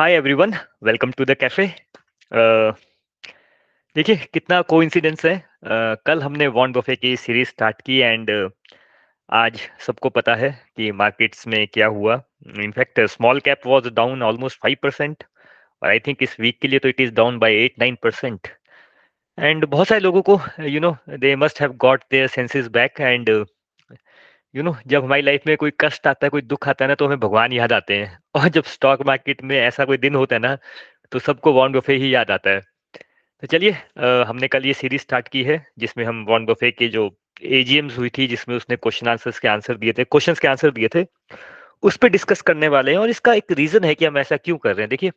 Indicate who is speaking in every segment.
Speaker 1: Hi everyone welcome to the cafe देखिए कितना coincidence है। Uh, कल हमने वॉन बफे की सीरीज़ स्टार्ट की एंड uh, आज सबको पता है कि मार्केट्स में क्या हुआ। In fact small cap was down almost five percent और आई थिंक इस वीक के लिए तो it is down by eight nine percent and बहुत सारे लोगों को you know they must have got their senses back and you know जब हमारी लाइफ में कोई कष्ट आता है, कोई दुख आता है ना तो हमें भगवान याद आते हैं। और जब स्टॉक मार्केट में ऐसा कोई दिन होता है ना तो सबको वॉन बफे ही याद आता है। तो चलिए हमने कल ये सीरीज़ स्टार्ट की है, जिसमें हम वॉन बफे के जो एजीएम्स हुई थी, जिसमें उसने क्वेश्चन आंसर्स के आंसर दिए थे क्वेश्चंस के आंसर दिए थे, उस पर डिस्कस करने वाले हैं। और इसका एक रीजन है कि हम ऐसा क्यों कर रहे हैं। देखिए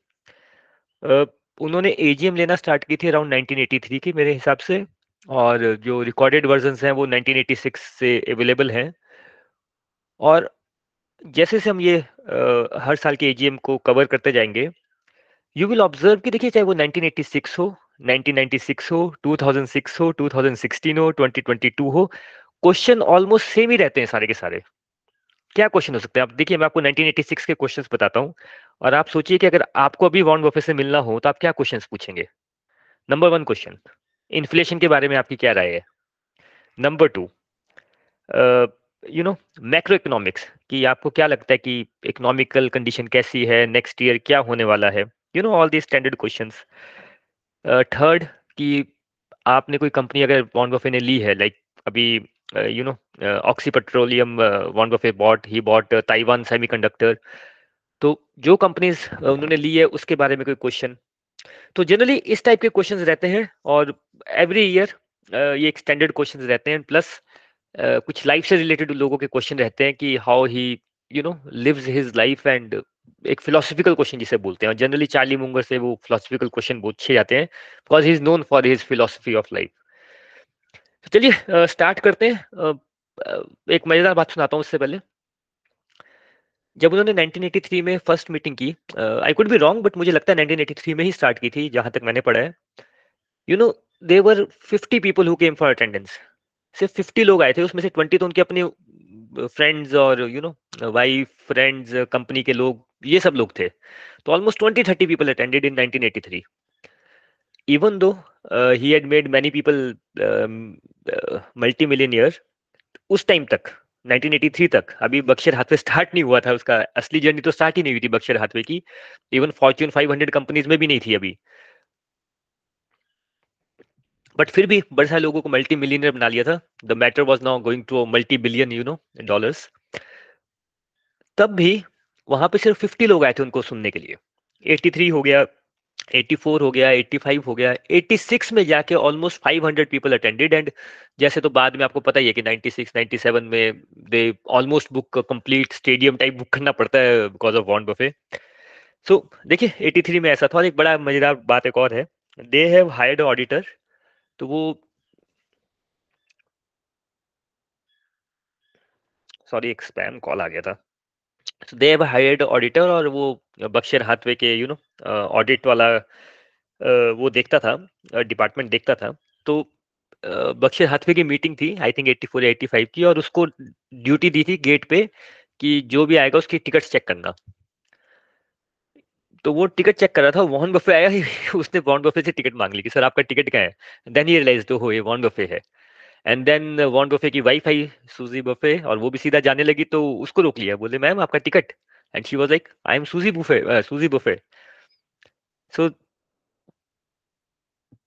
Speaker 1: उन्होंने एजीएम लेना स्टार्ट की थी अराउंड 1983 की मेरे हिसाब से, और जो रिकॉर्डेड वर्जन हैं, वो 1986 से अवेलेबल हैं। और जैसे से हम ये आ, हर साल के एजीएम को कवर करते जाएँगे यू विल ऑब्ज़र्व कि देखिए चाहे वो 1986 हो 1996 हो 2006 हो 2016 हो 2022 हो क्वेश्चन ऑलमोस्ट सेम ही रहते हैं सारे के सारे। क्या क्वेश्चन हो सकते हैं? आप देखिए मैं आपको 1986 के क्वेश्चंस बताता हूँ और आप सोचिए कि अगर आपको अभी वॉन्ड बफे से मिलना हो तो आप क्या क्वेश्चन पूछेंगे? नंबर वन क्वेश्चन इन्फ्लेशन के बारे में आपकी क्या राय है? Number two you know macroeconomics कि आपको क्या लगता है कि इकोनॉमिकल कंडीशन कैसी है नेक्स्ट ईयर क्या होने वाला है? You know all the standard questions third कि आपने कोई कंपनी अगर बॉन्ड बफे ने ली है लाइक like अभी you know Oxy petroleum bond Buffett bought he bought Taiwan semiconductor तो जो कंपनीज़ उन्होंने ली है, उसके बारे में कोई क्वेश्चन तो जनरली इस टाइप के क्वेश्चंस रहते हैं और एवरी ईयर ये एक स्टैंडर्ड क्वेश्चंस रहते हैं प्लस कुछ लाइफ से रिलेटेड लोगों के क्वेश्चन रहते हैं कि how he you know lives his life and एक फिलोसफिकल क्वेश्चन जिसे बोलते हैं। जनरली चार्ली मुंगर से वो फिलोसफिकल क्वेश्चन बहुत अच्छे जाते हैं because he is known for his philosophy of life तो चलिए स्टार्ट करते हैं। एक मज़ेदार बात सुनाता हूँ उससे पहले। जब उन्होंने 1983 में फ़र्स्ट मीटिंग की I could be wrong but मुझे लगता है 1983 में ही स्टार्ट की थी, जहाँ तक मैंने पढ़ा है। You know there were 50 people who came for attendance सिर्फ़ फिफ्टी लोग आए थे, उसमें से ट्वेंटी तो उनके अपने फ्रेंड्स और you know wife friends company के लोग, ये सब लोग थे। तो almost twenty thirty people attended in 1983 even though he had made many people multi millionaire उस टाइम तक 1983 तक, अभी बक्शर हाथवे स्टार्ट नहीं हुआ था उसका, असली जर्नी तो स्टार्ट ही नहीं हुई थी बक्शर हाथवे की। इवन फॉर्च्यून 500 कंपनीज़ में भी नहीं थी अभी। बट फिर भी बड़े सारे लोगों को मल्टी मिलियनर बना लिया था। The matter was now going to multi billion you know dollars तब भी वहाँ पे सिर्फ़ 50 लोग आए थे उनको सुनने के लिए। 83 हो गया 84 हो गया 85 हो गया 86 में जाके ऑलमोस्ट 500 पीपल अटेंडेड एंड जैसे तो बाद में आपको पता ही है कि 96 97 में they almost book complete stadium type book करना पड़ता है बिकॉज़ ऑफ़ वॉन्ड बफे सो देखिए 83 में ऐसा था और एक बड़ा मज़ेदार बात एक और है। दे हैव हायर्ड ऑडिटर तो वो सॉरी एक स्पैम कॉल आ गया था। तो दे हैव हायर्ड ऑडिटर और वो बक्शर हाथवे के यू नो ऑडिट वाला वो देखता था डिपार्टमेंट देखता था। तो बक्शर हाथवे की मीटिंग थी आई थिंक 84 या 85 की, और उसको ड्यूटी दी थी गेट पे कि जो भी आएगा उसकी टिकट चेक करना। तो वो टिकट चेक कर रहा था, वॉन बफे आया उसने वॉन बफे से टिकट मांग ली कि, सर, आपका टिकट क्या है? देन ही रियलाइज़ हो ये वॉन बफे है। एंड देन वॉन बफे की वाइफ आई सूजी बफे, और वो भी सीधा जाने लगी तो उसको रोक लिया। बोले, मैम, आपका ticket. And she was like I am Susie Buffett Susie Buffett. So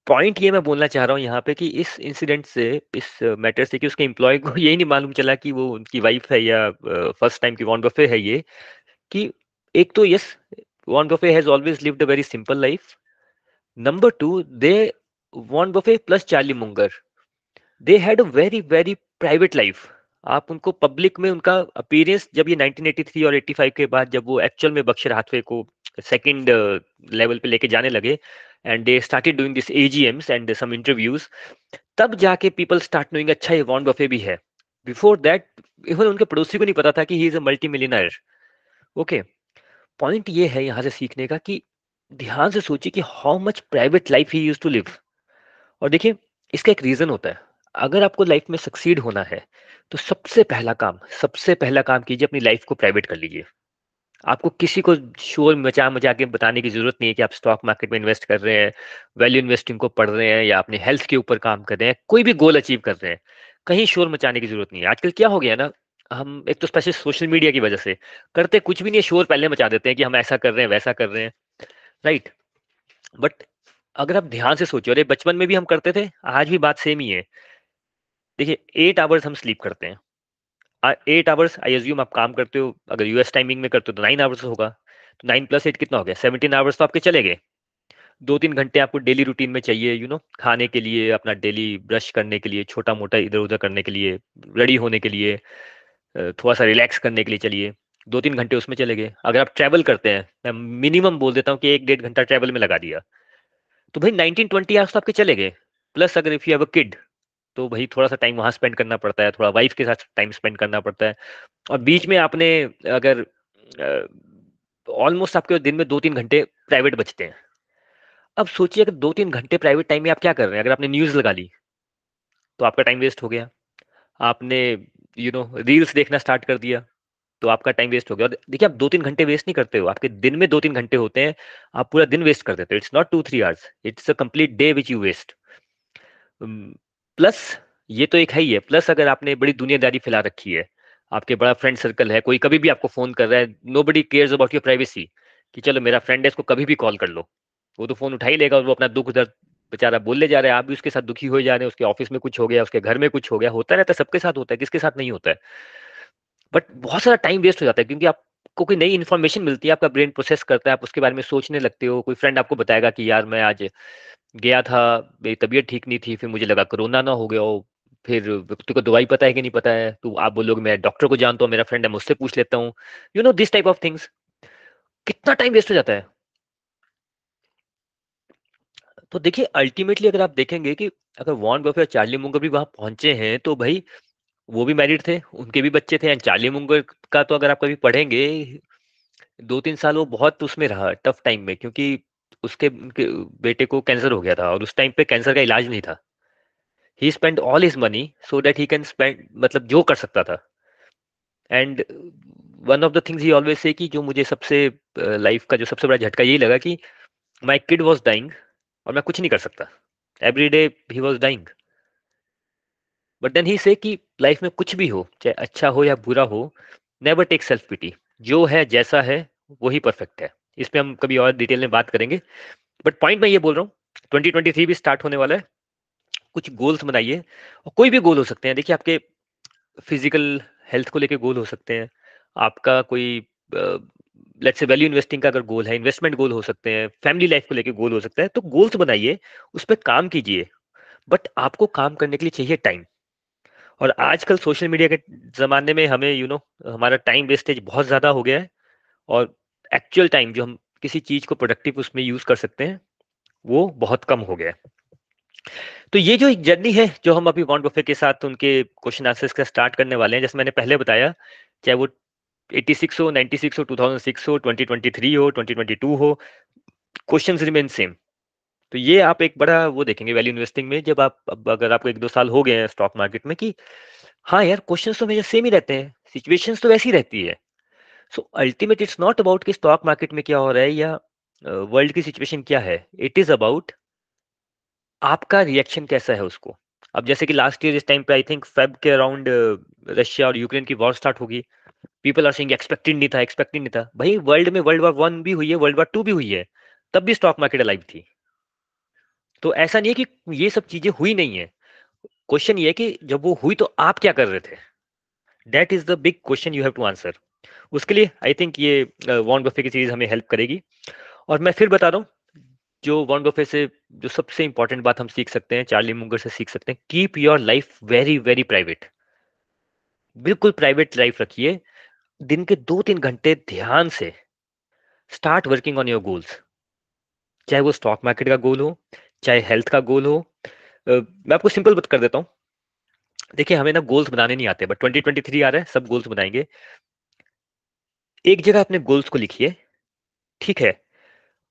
Speaker 1: point ये मैं बोलना चाह रहा हूँ यहाँ पे कि इस इंसिडेंट से, इस मैटर से कि उसके एम्प्लॉय को यही नहीं मालूम चला कि वो उनकी वाइफ है या फ़र्स्ट टाइम की वॉन बफे है ये, कि एक तो yes Warren Buffett has always lived a very simple life. Number two, they Warren Buffett plus Charlie Munger, they had a very very private life. आप उनको पब्लिक में उनका अपीयरेंस जब ये 1983 और 85 के बाद जब वो एक्चुअल में बक्शर हाथवे को सेकंड लेवल पे लेके जाने लगे and they started doing this AGMs and some interviews तब जाके पीपल स्टार्ट नोइंग अच्छा ये वॉन बफे भी है बिफोर दैट इवन उनके पड़ोसी को नहीं पता था कि he is a multi millionaire okay point ये है यहाँ से सीखने का कि ध्यान से सोचिए कि how much private life he use to live और देखिए, इसका एक रीजन होता है। अगर आपको लाइफ में सक्सीड होना है तो सबसे पहला काम, सबसे पहला काम कीजिए अपनी लाइफ को प्राइवेट कर लीजिए। आपको किसी को शोर मचा मचा के बताने की ज़रूरत नहीं है कि आप स्टॉक मार्केट में इन्वेस्ट कर रहे हैं वैल्यू इन्वेस्टिंग को पढ़ रहे हैं या अपने हेल्थ के ऊपर काम कर रहे हैं, कोई भी गोल अचीव कर रहे हैं। कहीं शोर मचाने की ज़रूरत नहीं है। आजकल क्या हो गया ना हम एक तो स्पेशल सोशल मीडिया की वजह से करते कुछ भी नहीं शोर पहले मचा देते हैं कि हम ऐसा कर रहे हैं वैसा कर रहे हैं राइट बट अगर आप ध्यान से सोचो अरे बचपन में भी हम करते थे आज भी बात सेम ही है। देखिए एट आवर्स हम स्लीप करते हैं। एट आवर्स आई एज्यूम आप काम करते हो अगर यूएस टाइमिंग में करते हो तो नाइन आवर्स होगा। तो नाइन प्लस एट कितना हो गया? सेवनटीन आवर्स तो आपके चले गए। दो तीन घंटे आपको डेली रूटीन में चाहिए यू you नो know, खाने के लिए अपना डेली ब्रश करने के लिए छोटा मोटा इधर उधर करने के लिए रेडी होने के लिए। थोड़ा सा रिलैक्स करने के लिए चलिए। दो तीन घंटे उसमें चले गए। अगर आप ट्रैवल करते हैं, मैं मिनिमम बोल देता हूँ कि एक डेढ़ घंटा ट्रैवल में लगा दिया। तो भाई नाइनटीन ट्वेंटी आवर्स तो आपके चले गए। प्लस अगर if you have a kid तो भाई थोड़ा सा टाइम वहाँ स्पेंड करना पड़ता है, थोड़ा वाइफ के साथ टाइम स्पेंड करना पड़ता है। और बीच में आपने अगर ऑलमोस्ट आपके दिन में दो तीन घंटे प्राइवेट बचते हैं। अब सोचिए, अगर दो तीन घंटे प्राइवेट टाइम में आप क्या कर रहे हैं? अगर आपने न्यूज़ लगा ली तो आपका टाइम वेस्ट हो गया। आपने यू नो रील्स देखना स्टार्ट कर दिया तो आपका टाइम वेस्ट हो गया। और देखिए, आप दो तीन घंटे वेस्ट नहीं करते हो। आपके दिन में दो तीन घंटे होते हैं, आप पूरा दिन वेस्ट कर देते हो। It's not two three hours it's a complete day which you waste plus ये तो एक है ही है। प्लस अगर आपने बड़ी दुनियादारी फैला रखी है, आपके बड़ा फ्रेंड सर्कल है, कोई कभी भी आपको फ़ोन कर रहा है nobody cares about your privacy कि चलो मेरा फ्रेंड है, इसको कभी भी कॉल कर लो। वो तो फ़ोन उठा ही लेगा और वो अपना दुख दर्द बेचारा बोलने जा रहे हैं, आप भी उसके साथ दुखी हो जा रहे हैं, उसके ऑफ़िस में कुछ हो गया, उसके घर में कुछ हो गया, होता रहता है, सबके साथ होता है, किसके साथ नहीं होता है। बट बहुत सारा टाइम वेस्ट हो जाता है, क्योंकि आपको कोई नई इन्फॉर्मेशन मिलती है, आपका ब्रेन प्रोसेस करता है, आप उसके बारे में सोचने लगते हो, कोई फ्रेंड आपको बताएगा कि यार मैं आज गया था, मेरी तबीयत ठीक नहीं थी, फिर मुझे लगा कोरोना ना हो गया हो, फिर व्यक्ति को दवाई पता है कि नहीं पता है तो आप बोलोगे मैं डॉक्टर को जानता हूँ, मेरा फ्रेंड है मुझसे पूछ लेता हूँ। You know this type of things कितना टाइम वेस्ट हो जाता है। तो देखिए अल्टीमेटली अगर आप देखेंगे कि अगर वॉन बफे और चार्ली मुंगर भी वहाँ पहुँचे हैं तो भाई वो भी मैरिड थे, उनके भी बच्चे थे एंड चार्ली मुंगर का तो अगर आप कभी पढ़ेंगे दो तीन साल वो बहुत उसमें रहा टफ टाइम में, क्योंकि उसके बेटे को कैंसर हो गया था, और उस टाइम पे कैंसर का इलाज नहीं था। He spend all his money so that he can spend मतलब जो कर सकता था। And one of the things he always say कि जो मुझे सबसे लाइफ का जो सबसे बड़ा झटका यही लगा कि माई किड वॉज़ डाइंग और मैं कुछ नहीं कर सकता। Every day he was dying but then he say कि लाइफ में कुछ भी हो, चाहे अच्छा हो या बुरा हो नेवर टेक सेल्फ पिटी जो है, जैसा है, वही परफेक्ट है। इस पर हम कभी और डिटेल में बात करेंगे। बट पॉइंट मैं ये बोल रहा हूँ 2023 भी स्टार्ट होने वाला है। कुछ गोल्स बनाइए। और कोई भी गोल हो सकते हैं। देखिए, आपके फ़िज़िकल हेल्थ को लेके गोल हो सकते हैं। आपका कोई लेट्स से वैल्यू इन्वेस्टिंग का अगर गोल है इन्वेस्टमेंट गोल हो सकते हैं फैमिली लाइफ को लेके गोल हो सकता है तो गोल्स बनाइए उस पर काम कीजिए बट आपको काम करने के लिए चाहिए टाइम और आजकल सोशल मीडिया के ज़माने में हमें यू you नो know, हमारा टाइम वेस्टेज बहुत ज़्यादा हो गया है और एक्चुअल टाइम जो हम किसी चीज़ को प्रोडक्टिव उसमें यूज़ कर सकते हैं वो बहुत कम हो गया है. तो ये जो एक जर्नी है जो हम अभी वॉन्ट बफे के साथ उनके क्वेश्चन आंसर्स का स्टार्ट करने वाले हैं जैसे मैंने पहले बताया चाहे वो 86 हो 96 हो 2006 हो 2023 हो 2022 हो क्वेश्चंस रिमेन सेम तो ये आप एक बड़ा वो देखेंगे वैल्यू इन्वेस्टिंग में, जब आप, अब अगर आपको एक दो साल हो गए हैं स्टॉक मार्केट में कि हाँ यार क्वेश्चन तो मेरे सेम ही रहते हैं सिचुएशन तो वैसी रहती है। So ultimate it's not about कि स्टॉक मार्केट में क्या हो रहा है या वर्ल्ड की सिचुएशन क्या है इट इज़ अबाउट आपका रिएक्शन कैसा है उसको। अब जैसे कि लास्ट ईयर इस टाइम पे आई थिंक फेब के अराउंड रशिया और यूक्रेन की वॉर स्टार्ट होगी। पीपल आर सेइंग एक्सपेक्टेड नहीं था एक्सपेक्टेड नहीं था. भाई वर्ल्ड में वर्ल्ड वॉर वन भी हुई है वर्ल्ड वॉर टू भी हुई है, तब भी स्टॉक मार्केट अलाइव थी। तो ऐसा नहीं है कि ये सब चीज़ें हुई नहीं है। क्वेश्चन ये है कि जब वो हुई तो आप क्या कर रहे थे? That is the big question you have to answer उसके लिए आई थिंक ये वॉन बफे की सीरीज़ हमें हेल्प करेगी। और मैं फिर बता रहा हूँ, जो वॉन बफे से, जो सबसे इंपॉर्टेंट बात हम सीख सकते हैं चार्ली मुंगर से सीख सकते हैं keep your life very very private बिल्कुल प्राइवेट लाइफ रखिए। दिन के दो तीन घंटे ध्यान से start working on your goals चाहे वो स्टॉक मार्केट का गोल हो, चाहे हेल्थ का गोल हो मैं आपको सिंपल बात कर देता हूँ। देखिए, हमें ना गोल्स बनाने नहीं आते बट 2023 आ रहा है, सब गोल्स बनाएँगे। एक जगह अपने गोल्स को लिखिए ठीक है,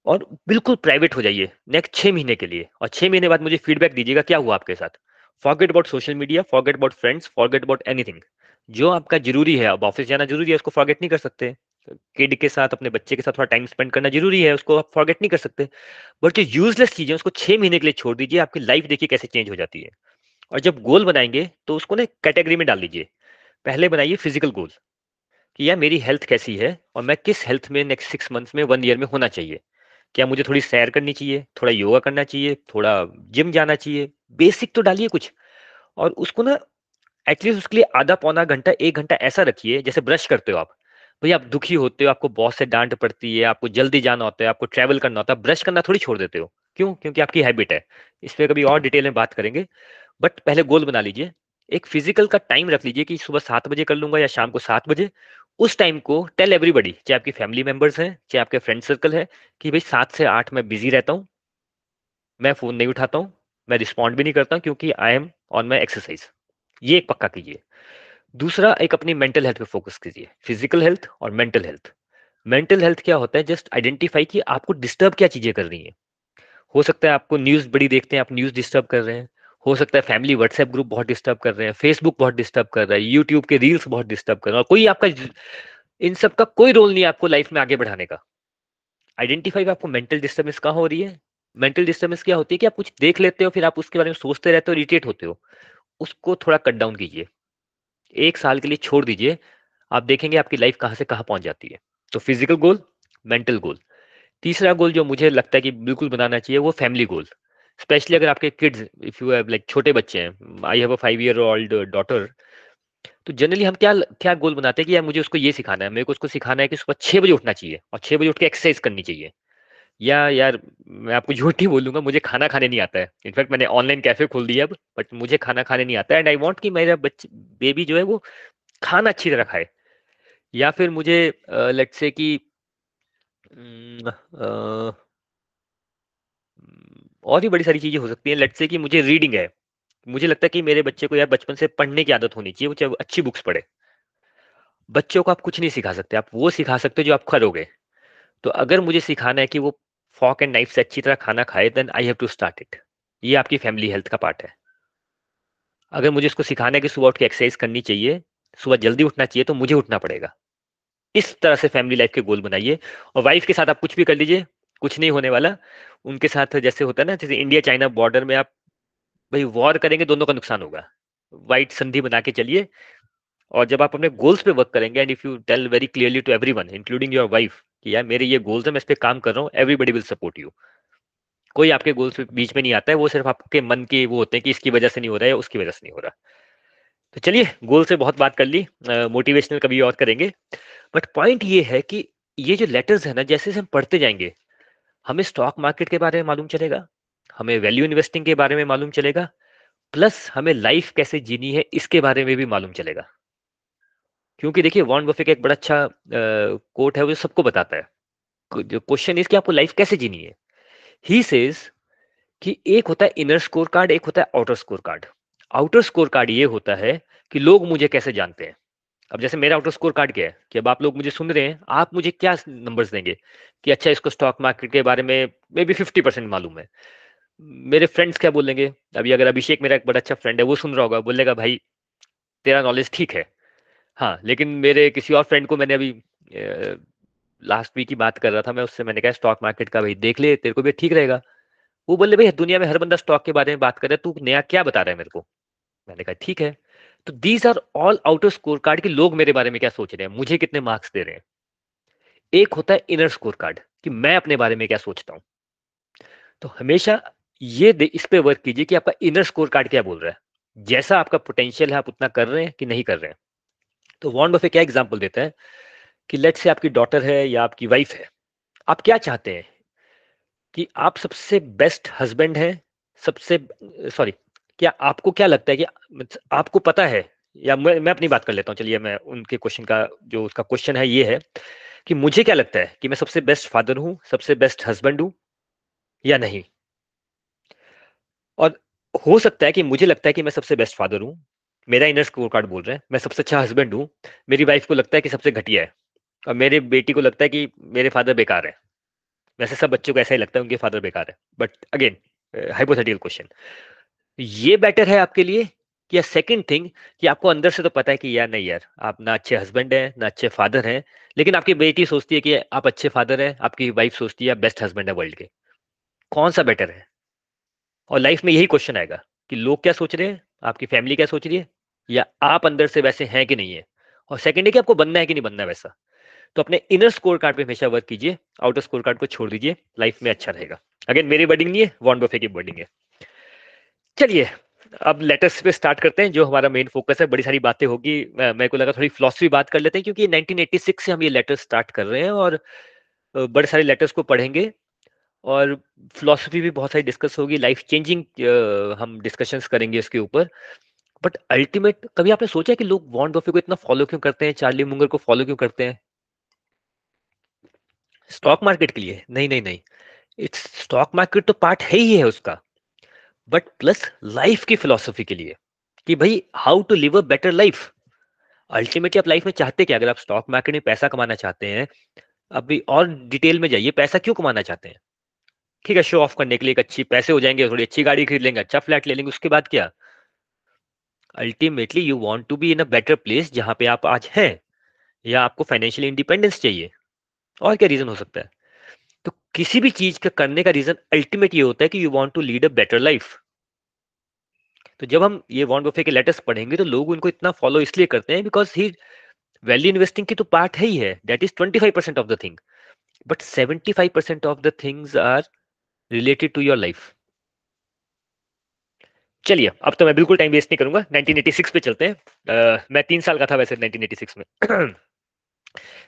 Speaker 1: और बिल्कुल प्राइवेट हो जाइए नेक्स्ट छह महीने के लिए, और छह महीने बाद मुझे फीडबैक दीजिएगा, क्या हुआ आपके साथ? Forget about social media forget about friends forget about anything जो आपका ज़रूरी है, अब ऑफ़िस जाना ज़रूरी है, उसको फॉरगेट नहीं कर सकते। किड के साथ, अपने बच्चे के साथ थोड़ा टाइम स्पेंड करना ज़रूरी है, उसको आप फॉरगेट नहीं कर सकते। बट जो यूजलेस चीज़ें उसको छह महीने के लिए छोड़ दीजिए, आपकी लाइफ देखिए कैसे चेंज हो जाती है। और जब गोल बनाएँगे तो उसको ना कैटेगरी में डाल लीजिए पहले बनाइए फ़िज़िकल गोल कि यार मेरी हेल्थ कैसी है और मैं किस हेल्थ में नेक्स्ट सिक्स मंथ्स में वन ईयर में होना चाहिए। क्या मुझे थोड़ी सैर करनी चाहिए, थोड़ा योगा करना चाहिए, थोड़ा जिम जाना चाहिए। बेसिक तो डालिए कुछ। और उसको ना एटलीस्ट उसके लिए आधा पौना घंटा, एक घंटा ऐसा रखिए, जैसे ब्रश करते हो आप। भाई आप दुखी होते हो, आपको बहुत से डांट पड़ती है, आपको जल्दी जाना होता है, आपको ट्रैवल करना होता है ब्रश करना थोड़ी छोड़ देते हो। क्यों? क्योंकि आपकी हैबिट है। इस पर कभी और डिटेल में बात करेंगे। बट पहले गोल बना लीजिए। एक फ़िज़िकल का टाइम रख लीजिए कि सुबह सात बजे कर लूँगा या शाम को सात बजे। उस टाइम को टेल एवरीबडी चाहे आपकी फैमिली मेंबर्स हैं, चाहे आपके फ्रेंड सर्कल है, कि भाई सात से आठ मैं बिज़ी रहता हूँ। मैं फ़ोन नहीं उठाता हूँ। मैं रिस्पॉन्ड भी नहीं करता क्योंकि I am on my exercise ये एक पक्का कीजिए। दूसरा, एक अपनी मेंटल हेल्थ पे फोकस कीजिए। फ़िज़िकल हेल्थ और मेंटल हेल्थ मेंटल हेल्थ क्या होता है? जस्ट आइडेंटिफाई कि आपको डिस्टर्ब क्या चीज़ें कर रही हैं। हो सकता है आपको न्यूज़ बड़ी देखते हैं, आप न्यूज़ डिस्टर्ब कर रहे हैं। हो सकता है फैमिली व्हाट्सएप ग्रुप बहुत डिस्टर्ब कर रहे हैं फेसबुक बहुत डिस्टर्ब कर रहा है यूट्यूब के रील्स बहुत डिस्टर्ब कर रहे हैं कोई आपका इन सब का कोई रोल नहीं है आपको लाइफ में आगे बढ़ाने का। आइडेंटिफाई आपको मेंटल डिस्टर्बेंस कहाँ हो रही है। मेंटल डिस्टर्बेंस क्या होती है कि आप कुछ देख लेते हो, फिर आप उसके बारे में सोचते रहते हो इरिटेट होते हो। उसको थोड़ा कट डाउन कीजिए। एक साल के लिए छोड़ दीजिए। आप देखेंगे आपकी लाइफ कहाँ से कहाँ पहुँच जाती है। तो फ़िज़िकल गोल मेंटल गोल तीसरा गोल जो मुझे लगता है कि बिल्कुल बनाना चाहिए, वो फैमिली गोल स्पेशली अगर आपके kids if you have like छोटे बच्चे हैं I have a five year old daughter तो जनरली हम क्या क्या गोल बनाते हैं कि यार मुझे उसको ये सिखाना है, मेरे को उसको सिखाना है कि सुबह छह बजे उठना चाहिए और छह बजे उठ के एक्सरसाइज करनी चाहिए। या यार, मैं आपको झूठ बोलूँगा, मुझे खाना खाने नहीं आता है। इनफैक्ट मैंने ऑनलाइन कैफ़े खोल दिया अब, बट मुझे खाना खाने नहीं आता। एंड आई वॉन्ट कि मेरा बच्चे बेबी जो है वो खाना अच्छी तरह खाए। या फिर मुझे लेट से कि और भी बड़ी सारी चीज़ें हो सकती हैं। लेट से कि मुझे रीडिंग है। मुझे लगता है कि मेरे बच्चे को यार बचपन से पढ़ने की आदत होनी चाहिए, वो चाहे अच्छी बुक्स पढ़े। बच्चों को आप कुछ नहीं सिखा सकते, आप वो सिखा सकते हो जो आप करोगे। तो अगर मुझे सिखाना है कि वो फॉक एंड नाइफ से अच्छी तरह खाना खाए then I have to start it ये आपकी फैमिली हेल्थ का पार्ट है। अगर मुझे इसको सिखाना है कि सुबह उठ के एक्सरसाइज करनी चाहिए, सुबह जल्दी उठना चाहिए तो मुझे उठना पड़ेगा। इस तरह से फैमिली लाइफ के गोल बनाइए और वाइफ के साथ आप कुछ भी कर लीजिए, कुछ नहीं होने वाला। उनके साथ जैसे होता है ना, जैसे इंडिया चाइना बॉर्डर में आप भाई वॉर करेंगे, दोनों का नुकसान होगा। वाइट संधि बना के चलिए और जब आप अपने गोल्स पे वर्क करेंगे and if you tell very clearly to everyone including your wife कि यार मेरे ये गोल्स है, मैं इस पर काम कर रहा हूँ एवरीबडी विल सपोर्ट यू कोई आपके गोल्स बीच में नहीं आता है, वो सिर्फ़ आपके मन के वो होते हैं कि इसकी वजह से नहीं हो रहा है या उसकी वजह से नहीं हो रहा। तो चलिए गोल से बहुत बात कर ली मोटिवेशनल कभी और करेंगे। बट पॉइंट ये है कि ये जो लेटर्स है ना, जैसे हम पढ़ते जाएँगे, हमें स्टॉक मार्केट के बारे में मालूम चलेगा, हमें वैल्यू इन्वेस्टिंग के बारे में मालूम चलेगा प्लस हमें लाइफ कैसे जीनी है, इसके बारे में भी मालूम चलेगा। क्योंकि देखिए वॉन बफे का एक बड़ा अच्छा कोट है, वो सबको बताता है। जो क्वेश्चन इज़ कि आपको लाइफ कैसे जीनी है? ही सेज कि एक होता है इनर स्कोर कार्ड एक होता है outer score card outer score card ये होता है कि लोग मुझे कैसे जानते हैं। अब जैसे मेरा आउटर स्कोर कार्ड क्या है? कि अब आप लोग मुझे सुन रहे हैं, आप मुझे क्या नंबर्स देंगे? कि अच्छा इसको स्टॉक मार्केट के बारे में मे बी फिफ्टी परसेंट मालूम है। मेरे फ्रेंड्स क्या बोलेंगे? अभी अगर अभिषेक मेरा एक बड़ा अच्छा फ्रेंड है, वो सुन रहा होगा, बोलेगा, भाई, तेरा नॉलेज ठीक है। हाँ, लेकिन मेरे किसी और फ्रेंड को मैंने अभी लास्ट वीक की बात कर रहा था मैं उससे मैंने कहा स्टॉक मार्केट का भाई देख ले तेरे को भी ठीक रहेगा। वो बोले भाई दुनिया में हर बंदा स्टॉक के बारे में बात कर रहा है तू नया क्या बता रहा है मेरे को? मैंने कहा ठीक है। तो these are all outer scorecard कि लोग मेरे बारे में क्या सोच रहे हैं मुझे कितने मार्क्स दे रहे हैं। एक होता है इनर स्कोर कार्ड कि मैं अपने बारे में क्या सोचता हूँ। तो हमेशा ये इस पे वर्क कीजिए कि आपका इनर स्कोर कार्ड क्या बोल रहा है। जैसा आपका पोटेंशियल है आप उतना कर रहे हैं कि नहीं कर रहे हैं। तो वॉन बफे क्या एग्ज़ाम्पल देता है? कि लेट से आपकी डॉटर है या आपकी वाइफ है, आप क्या चाहते हैं? कि आप सबसे बेस्ट हस्बैंड हैं, सबसे सॉरी क्या आपको क्या लगता है कि आपको पता है? या मैं मैं अपनी बात कर लेता हूँ, चलिए मैं उनके क्वेश्चन का, जो उसका क्वेश्चन है, ये है कि मुझे क्या लगता है कि मैं सबसे बेस्ट फादर हूँ, सबसे बेस्ट हस्बैंड हूँ या नहीं? और हो सकता है कि मुझे लगता है कि मैं सबसे बेस्ट फादर हूँ मेरा इनर स्कोर कार्ड बोल रहे हैं। मैं सबसे अच्छा हस्बैंड हूँ। मेरी वाइफ को लगता है कि सबसे घटिया है। और मेरे बेटी को लगता है कि मेरे फादर बेकार है। वैसे सब बच्चों को ऐसा ही लगता है, उनके फादर बेकार है। बट अगेन हाइपोथेटिकल क्वेश्चन ये बेटर है आपके लिए? या सेकंड थिंग कि आपको अंदर से तो पता है कि यार नहीं यार, आप ना अच्छे हस्बैंड हैं, ना अच्छे फादर हैं, लेकिन आपकी बेटी सोचती है कि आप अच्छे फादर हैं, आपकी वाइफ सोचती है आप बेस्ट हस्बैंड है वर्ल्ड के। कौन सा बेटर है? और लाइफ में यही क्वेश्चन आएगा कि लोग क्या सोच रहे हैं? आपकी फैमिली क्या सोच रही है? या आप अंदर से वैसे हैं कि नहीं है? और सेकंड है कि आपको बनना है कि नहीं बनना है वैसा? तो अपने इनर स्कोर कार्ड पे हमेशा वर्क कीजिए आउटर स्कोर कार्ड को छोड़ दीजिए लाइफ में अच्छा रहेगा। अगेन मेरी वर्डिंग नहीं है वॉन बफे की वर्डिंग है। चलिए, अब लेटर्स पे स्टार्ट करते हैं, जो हमारा मेन फोकस है। बड़ी सारी बातें होगी मेरे को लगा थोड़ी फिलोसफी बात कर लेते हैं, क्योंकि 1986 से हम ये लेटर स्टार्ट कर रहे हैं और बड़े सारे लेटर्स को पढ़ेंगे। और फिलोसफी भी बहुत सारी डिस्कस होगी लाइफ चेंजिंग हम डिस्कशंस करेंगे इसके ऊपर। बट अल्टीमेट कभी आपने सोचा कि लोग वॉन्ट बफे को इतना फॉलो क्यों करते हैं? चार्ली मुंगर को फॉलो क्यों करते हैं? स्टॉक मार्केट के लिए? नहीं नहीं नहीं। इट्स स्टॉक मार्केट तो पार्ट है ही है उसका। बट प्लस लाइफ की फिलोसफी के लिए। कि भाई how to live a better life ultimately आप लाइफ में चाहते क्या? अगर आप स्टॉक मार्केट में पैसा कमाना चाहते हैं अभी और डिटेल में जाइए, पैसा क्यों कमाना चाहते हैं? ठीक है शो ऑफ़ करने के लिए एक अच्छी, पैसे हो जाएँगे, थोड़ी अच्छी गाड़ी खरीद लेंगे अच्छा फ्लैट ले लेंगे, उसके बाद क्या? Ultimately you want to be in a better place जहाँ पे आप आज हैं, या आपको फाइनेंशियल इंडिपेंडेंस चाहिए। और क्या रीजन हो सकता है? तो किसी भी चीज़ का करने का रीजन अल्टीमेट ये होता है कि you want to lead a better life तो जब हम ये वॉन्ट बफे के लेटर्स पढ़ेंगे तो लोग उनको इतना फॉलो इसलिए करते हैं बिकॉज़ ही वैल्यू इन्वेस्टिंग की तो पार्ट है ही है। That is twenty five percent of the thing but seventy five percent of the things are related to your life चलिए अब तो मैं बिल्कुल टाइम वेस्ट नहीं करूँगा। 1986 पे चलते हैं। uh, मैं तीन साल का था वैसे 1986 में।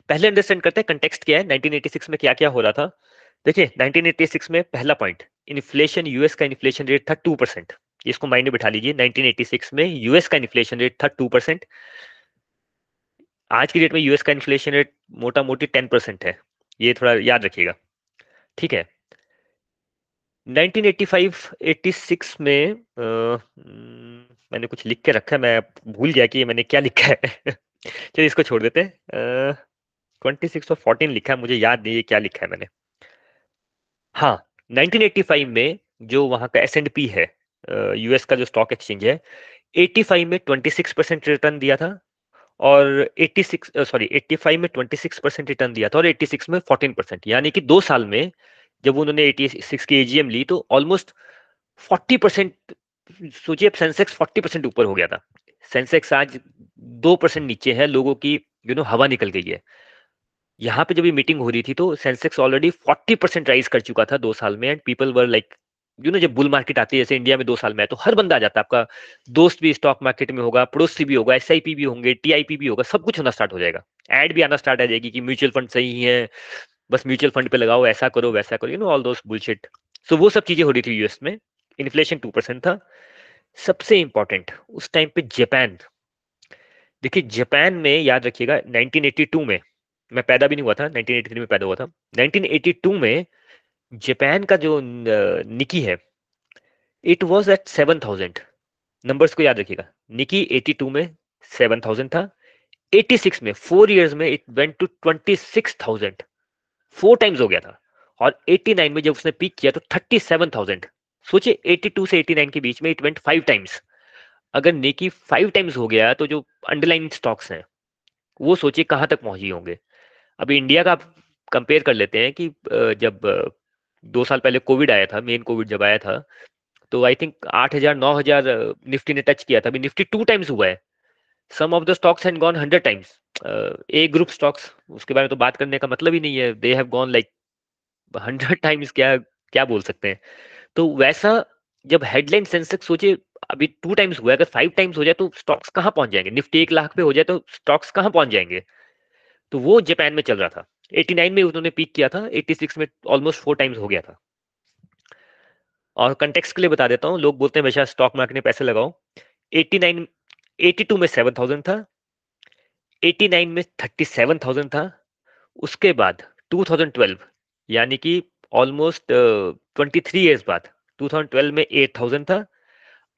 Speaker 1: पहले अंडरस्टैंड करते हैं कंटेक्स्ट क्या है 1986 में क्या क्या हो रहा था। देखिए 1986 में पहला पॉइंट इन्फ्लेशन यूएस का इन्फ्लेशन रेट था टू परसेंट इसको माइंड में बिठा लीजिए 1986 में यूएस का इन्फ्लेशन रेट था टू परसेंट आज की डेट में यूएस का इन्फ्लेशन रेट मोटा मोटी टेन परसेंट है। ये थोड़ा याद रखिएगा। ठीक है? 1985-86 में आ, मैंने कुछ लिख के रखा है मैं भूल गया कि मैंने क्या लिखा है। चलिए इसको छोड़ देते हैं। ट्वेंटी सिक्स और फोर्टीन लिखा है मुझे याद नहीं है क्या लिखा है मैंने। हाँ 1985 में जो वहाँ का एस एंड पी है यूएस का जो स्टॉक एक्सचेंज है 85 में 26 परसेंट रिटर्न दिया था और 86 सॉरी 85 में 26 परसेंट रिटर्न दिया था और 86 में 14 परसेंट यानी कि दो साल में जब उन्होंने 86 की एजीएम ली तो ऑलमोस्ट 40 परसेंट सोचिए सेंसेक्स 40 परसेंट ऊपर हो गया था। सेंसेक्स आज दो परसेंट नीचे है, लोगों की यू नो हवा निकल गई है। यहाँ पे जब ये मीटिंग हो रही थी तो सेंसेक्स ऑलरेडी 40 परसेंट राइज कर चुका था दो साल में and people were like you know जब बुल मार्केट आती है, जैसे इंडिया में दो साल में है तो हर बंदा आ जाता है। आपका दोस्त भी स्टॉक मार्केट में होगा, पड़ोसी भी होगा एसआईपी भी होंगे टीआईपी भी होगा, सब कुछ होना स्टार्ट हो जाएगा। एड भी आना स्टार्ट आ जाएगी कि म्यूचुअल फंड सही है बस म्यूचुअल फंड पे लगाओ, ऐसा करो, वैसा करो you know all those bullshit so वो सब चीज़ें हो रही थी यूएस में। इन्फ्लेशन टू परसेंट था। सबसे इंपॉर्टेंट उस टाइम पे जापान देखिए जापान में, याद रखिएगा 1982 में, मैं पैदा भी नहीं हुआ था 1983 में पैदा हुआ था। 1982 में जापान का जो निकी है it was eight seven thousand numbers को याद रखिएगा। निकी 82 में सेवन थाउज़ेंड था। 86 में फोर इयर्स में it went to twenty six thousand four times हो गया था। और 89 में जब उसने पीक किया तो थर्टी सेवन थाउज़ेंड सोचिए 82 से 89 के बीच में इट वेंट फाइव टाइम्स अगर नेकी फाइव टाइम्स हो गया तो जो अंडरलाइन स्टॉक्स हैं, वो सोचिए कहाँ तक पहुँची होंगे। अभी इंडिया का कंपेयर कर लेते हैं कि जब दो साल पहले कोविड आया था मेन कोविड जब आया था तो आई थिंक आठ हज़ार, नौ हज़ार निफ्टी ने टच किया था। अभी निफ्टी टू टाइम्स हुआ है। Some of the stocks had gone hundred times A group stocks उसके बारे में तो बात करने का मतलब ही नहीं है। They have gone like hundred times क्या क्या बोल सकते हैं? तो वैसा जब हेडलाइन सेंसेक्स सोचे, अभी टू टाइम्स हुआ अगर फाइव टाइम्स हो जाए तो स्टॉक्स कहाँ पहुँच जाएँगे? निफ्टी एक लाख पे हो जाए तो स्टॉक्स कहाँ पहुँच जाएँगे? तो वो जापान में चल रहा था। 89 में उन्होंने पीक किया था। 86 में ऑलमोस्ट फोर टाइम्स हो गया था। और कंटेक्स के लिए बता देता हूँ। लोग बोलते हैं हमेशा स्टॉक मार्केट में पैसे लगाओ। 89 82 में 7000 था 89 में 37000 था, उसके बाद 2012 यानी कि ऑलमोस्ट ट्वेंटी थ्री ईयर्स बाद 2012 में 8000 था,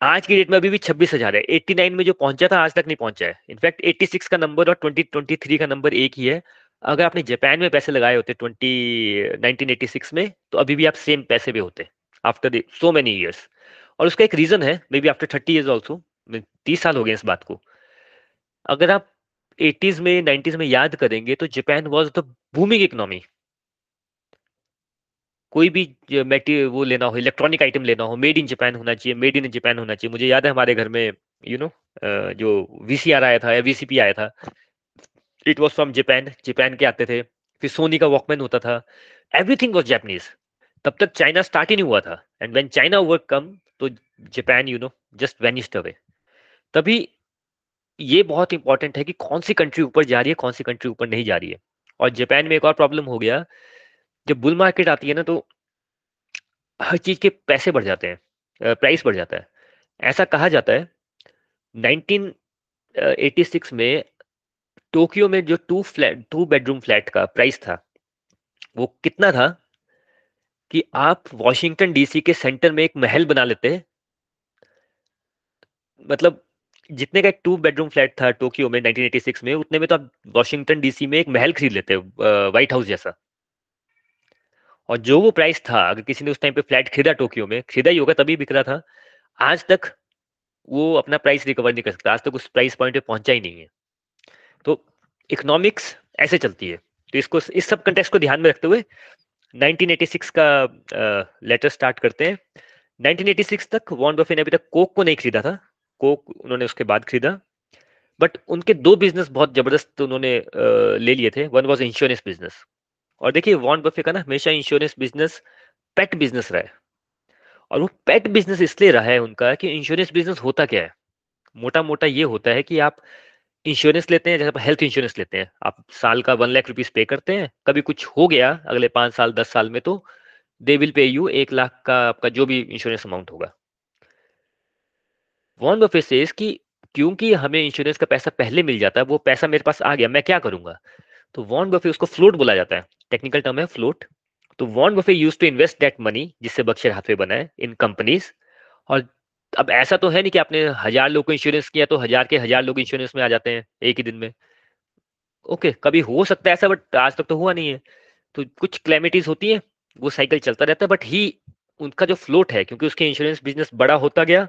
Speaker 1: आज की डेट में अभी भी छब्बीस हज़ार है 89 में जो पहुँचा था, आज तक नहीं पहुँचा है। इनफैक्ट 86 का नंबर और 2023 का नंबर एक ही है। अगर आपने जापान में पैसे लगाए होते 20 1986 में तो अभी भी आप सेम पैसे पे होते आफ्टर सो मेनी ईयर्स और उसका एक रीजन है maybe after thirty years also तीस साल हो गए इस बात को। अगर आप एटीज में नाइन्टीज में याद करेंगे तो Japan was the booming economy कोई भी मेटीरियल वो लेना हो इलेक्ट्रॉनिक आइटम लेना हो मेड इन जापान होना चाहिए मेड इन जापान होना चाहिए। मुझे याद है हमारे घर में यू you नो know, जो वीसीआर आया था या वीसीपी आया था it was from Japan Japan के आते थे। फिर सोनी का वॉकमैन होता था। एवरीथिंग वॉज़ जैपनीज तब तक चाइना स्टार्ट ही नहीं हुआ था। And when China work come तो Japan you know just vanished away तभी ये बहुत इंपॉर्टेंट है कि कौन सी कंट्री ऊपर जा रही है, कौन सी कंट्री ऊपर नहीं जा रही है। और जापान में एक और प्रॉब्लम हो गया, जब बुल मार्केट आती है ना तो हर चीज़ के पैसे बढ़ जाते हैं प्राइस बढ़ जाता है। ऐसा कहा जाता है 1986 में टोक्यो में जो two flat two bedroom flat का प्राइस था, वो कितना था कि आप वॉशिंगटन डीसी के सेंटर में एक महल बना लेते मतलब जितने का एक टू बेडरूम फ्लैट था टोक्यो में 1986 में, उतने में तो आप वॉशिंगटन डीसी में एक महल खरीद लेते व्हाइट हाउस जैसा। और जो वो प्राइस था, अगर किसी ने उस टाइम पे फ्लैट खरीदा टोक्यो में, खरीदा ही होगा, तभी बिक रहा था। आज तक वो अपना प्राइस रिकवर नहीं कर सकता, आज तक उस प्राइस पॉइंट पे पहुँचा ही नहीं है। तो इकोनॉमिक्स ऐसे चलती है। तो इसको, इस सब कंटेक्स को ध्यान में रखते हुए 1986 का लेटर स्टार्ट करते हैं। 1986 तक वॉन बफे ने अभी तक कोक को नहीं खरीदा था। कोक उन्होंने उसके बाद खरीदा। बट उनके दो बिज़नेस बहुत ज़बरदस्त उन्होंने ले लिए थे। One was insurance business. और देखिए, वॉन बफे का ना हमेशा इंश्योरेंस बिज़नेस, पेट बिज़नेस रहा है। और वो पेट बिज़नेस इसलिए रहा है उनका कि इंश्योरेंस बिज़नेस होता क्या है? मोटा मोटा ये होता है कि आप इंश्योरेंस लेते हैं, जैसे आप हेल्थ इंश्योरेंस लेते हैं। आप साल का वन लाख रुपीज़ पे करते हैं, कभी कुछ हो गया अगले पाँच साल, दस साल में तो दे विल पे यू एक लाख का आपका जो भी इंश्योरेंस अमाउंट होगा। वॉन बफे से कि क्योंकि हमें इंश्योरेंस का पैसा पहले मिल जाता है, वो पैसा मेरे पास आ गया, मैं क्या करूँगा? तो वॉन बफे उसको फ्लोट बोला जाता है। टेक्निकल टर्म है फ्लोट तो Warren Buffett use to invest that money जिससे बक्शर हाथवे बनाए इन कंपनीज़ और अब ऐसा तो है नहीं कि आपने हज़ार लोग को इंश्योरेंस किया तो हज़ार के हज़ार लोग इंश्योरेंस में आ जाते हैं एक ही दिन में। ओके कभी हो सकता है ऐसा बट आज तक तो हुआ नहीं है। तो कुछ क्लेमिटीज होती है, वो साइकिल चलता रहता है बट ही उनका जो फ्लोट है, क्योंकि उसके इंश्योरेंस बिज़नेस बड़ा होता गया